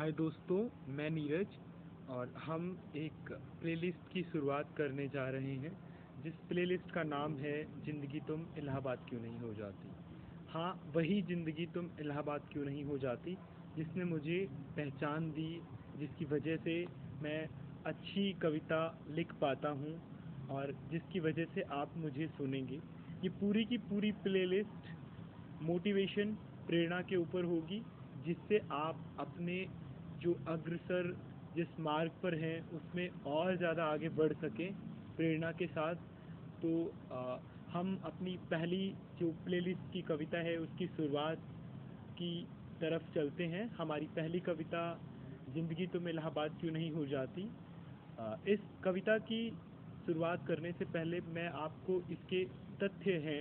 हाय दोस्तों, मैं नीरज और हम एक प्लेलिस्ट की शुरुआत करने जा रहे हैं। जिस प्लेलिस्ट का नाम है, ज़िंदगी तुम इलाहाबाद क्यों नहीं हो जाती? हाँ वही ज़िंदगी तुम इलाहाबाद क्यों नहीं हो जाती, जिसने मुझे पहचान दी, जिसकी वजह से मैं अच्छी कविता लिख पाता हूँ और जिसकी वजह से आप मुझे सुनेंगे। ये पूरी की पूरी प्लेलिस्ट मोटिवेशन प्रेरणा के ऊपर होगी, जिससे आप अपने जो अग्रसर जिस मार्ग पर हैं उसमें और ज़्यादा आगे बढ़ सकें प्रेरणा के साथ। तो आ, हम अपनी पहली जो प्लेलिस्ट की कविता है उसकी शुरुआत की तरफ़ चलते हैं। हमारी पहली कविता ज़िंदगी तुम इलाहाबाद क्यों नहीं हो जाती? आ, इस कविता की शुरुआत करने से पहले मैं आपको इसके तथ्य हैं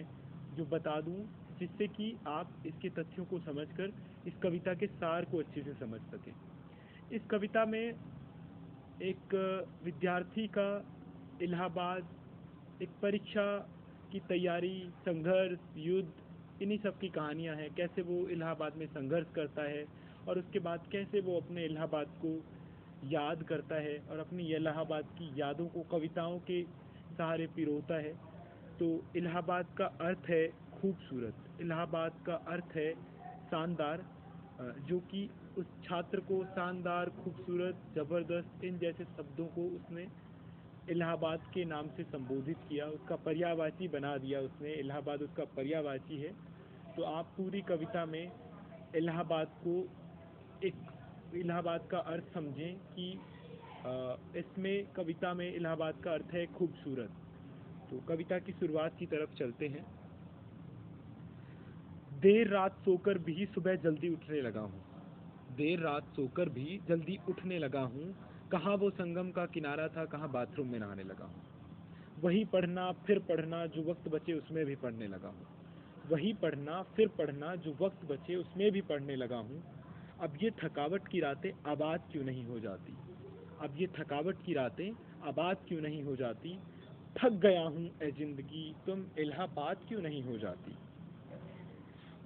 जो बता दूँ जिससे कि आप इसके तथ्यों को समझकर इस कविता के सार को अच्छे से समझ सकें। इस कविता में एक विद्यार्थी का इलाहाबाद, एक परीक्षा की तैयारी, संघर्ष, युद्ध, इन्हीं सब की कहानियाँ हैं। कैसे वो इलाहाबाद में संघर्ष करता है और उसके बाद कैसे वो अपने इलाहाबाद को याद करता है और अपनी इलाहाबाद की यादों को कविताओं के सहारे पिरोता है। तो इलाहाबाद का अर्थ है खूबसूरत। इलाहाबाद का अर्थ है शानदार जो कि उस छात्र को शानदार, खूबसूरत, ज़बरदस्त इन जैसे शब्दों को उसने इलाहाबाद के नाम से संबोधित किया, उसका पर्यावाची बना दिया उसने। इलाहाबाद उसका पर्यावाची है। तो आप पूरी कविता में इलाहाबाद को एक, इलाहाबाद का अर्थ समझें कि इसमें, कविता में इलाहाबाद का अर्थ है खूबसूरत। तो कविता की शुरुआत की तरफ़ चलते हैं। देर रात सोकर भी सुबह जल्दी उठने लगा हूँ। देर रात सोकर भी जल्दी उठने लगा हूँ। कहाँ वो संगम का किनारा था, कहाँ बाथरूम में नहाने लगा हूँ। वही पढ़ना, फिर पढ़ना, जो वक्त बचे उसमें भी पढ़ने लगा हूँ। वही पढ़ना, फिर पढ़ना, जो वक्त बचे उसमें भी पढ़ने लगा हूँ। अब ये थकावट की रातें आबाद क्यों नहीं हो जाती? अब ये थकावट की रातें आबाद क्यों नहीं हो जाती? थक गया हूँ ए ज़िंदगी, तुम इलाहाबाद क्यों नहीं हो जाती?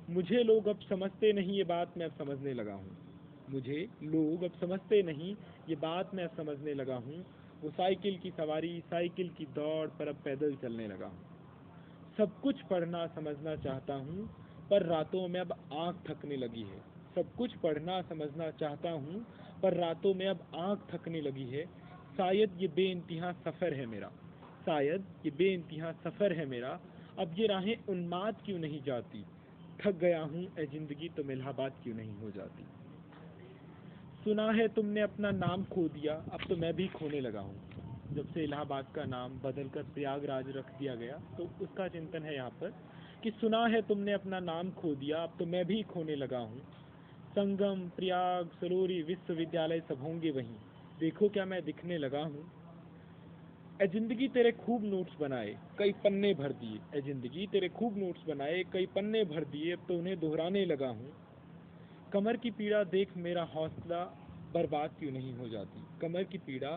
मुझे लोग अब समझते नहीं, ये बात मैं अब समझने लगा हूँ। मुझे लोग अब समझते नहीं। ये बात मैं अब समझने लगा हूँ। वो साइकिल की सवारी, साइकिल की दौड़ पर अब पैदल चलने लगा हूँ। सब कुछ पढ़ना, समझना चाहता हूँ, पर रातों में अब आँख थकने लगी है। सब कुछ पढ़ना, समझना चाहता हूँ, पर रातों में अब आँख थकने लगी है। शायद ये बेइंतहा सफ़र है मेरा। शायद ये बेइंतहा सफ़र है मेरा। अब ये राहें उन्माद क्यों नहीं जाती? थक गया हूँ ए ज़िंदगी तो इलाहाबाद क्यों नहीं हो जाती? सुना है तुमने अपना नाम खो दिया, अब तो मैं भी खोने लगा हूँ। जब से इलाहाबाद का नाम बदलकर प्रयागराज रख दिया गया तो उसका चिंतन है यहाँ पर कि सुना है तुमने अपना नाम खो दिया, अब तो मैं भी खोने लगा हूँ। संगम, प्रयाग सरोरी विश्वविद्यालय सब होंगे वहीं। देखो क्या मैं दिखने लगा हूँ। ए ज़िंदगी तेरे खूब नोट्स बनाए, कई पन्ने भर दिए। ए ज़िंदगी तेरे खूब नोट्स बनाए, कई पन्ने भर दिए, अब तो उन्हें दोहराने लगा हूँ। कमर की पीड़ा देख मेरा हौसला बर्बाद क्यों नहीं हो जाती? कमर की पीड़ा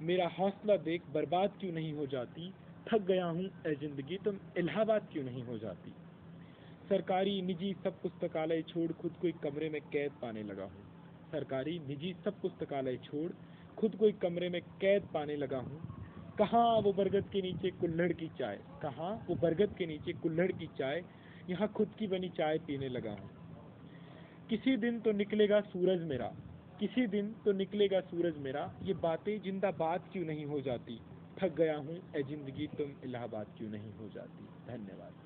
मेरा हौसला देख बर्बाद क्यों नहीं हो जाती? थक गया हूँ ए ज़िंदगी तुम इलाहाबाद क्यों नहीं हो जाती? सरकारी निजी सब पुस्तकालय छोड़ खुद को एक कमरे में कैद पाने लगा हूँ। सरकारी निजी सब पुस्तकालय छोड़ खुद को एक कमरे में कैद पाने लगा हूँ। कहाँ वो बरगद के नीचे कुल्हड़ की चाय? कहाँ वो बरगद के नीचे कुल्हड़ की चाय? यहाँ खुद की बनी चाय पीने लगा हूँ। किसी दिन तो निकलेगा सूरज मेरा, किसी दिन तो निकलेगा सूरज मेरा। ये बातें जिंदाबाद क्यों नहीं हो जाती? थक गया हूँ ए ज़िंदगी तुम इलाहाबाद क्यों नहीं हो जाती? धन्यवाद।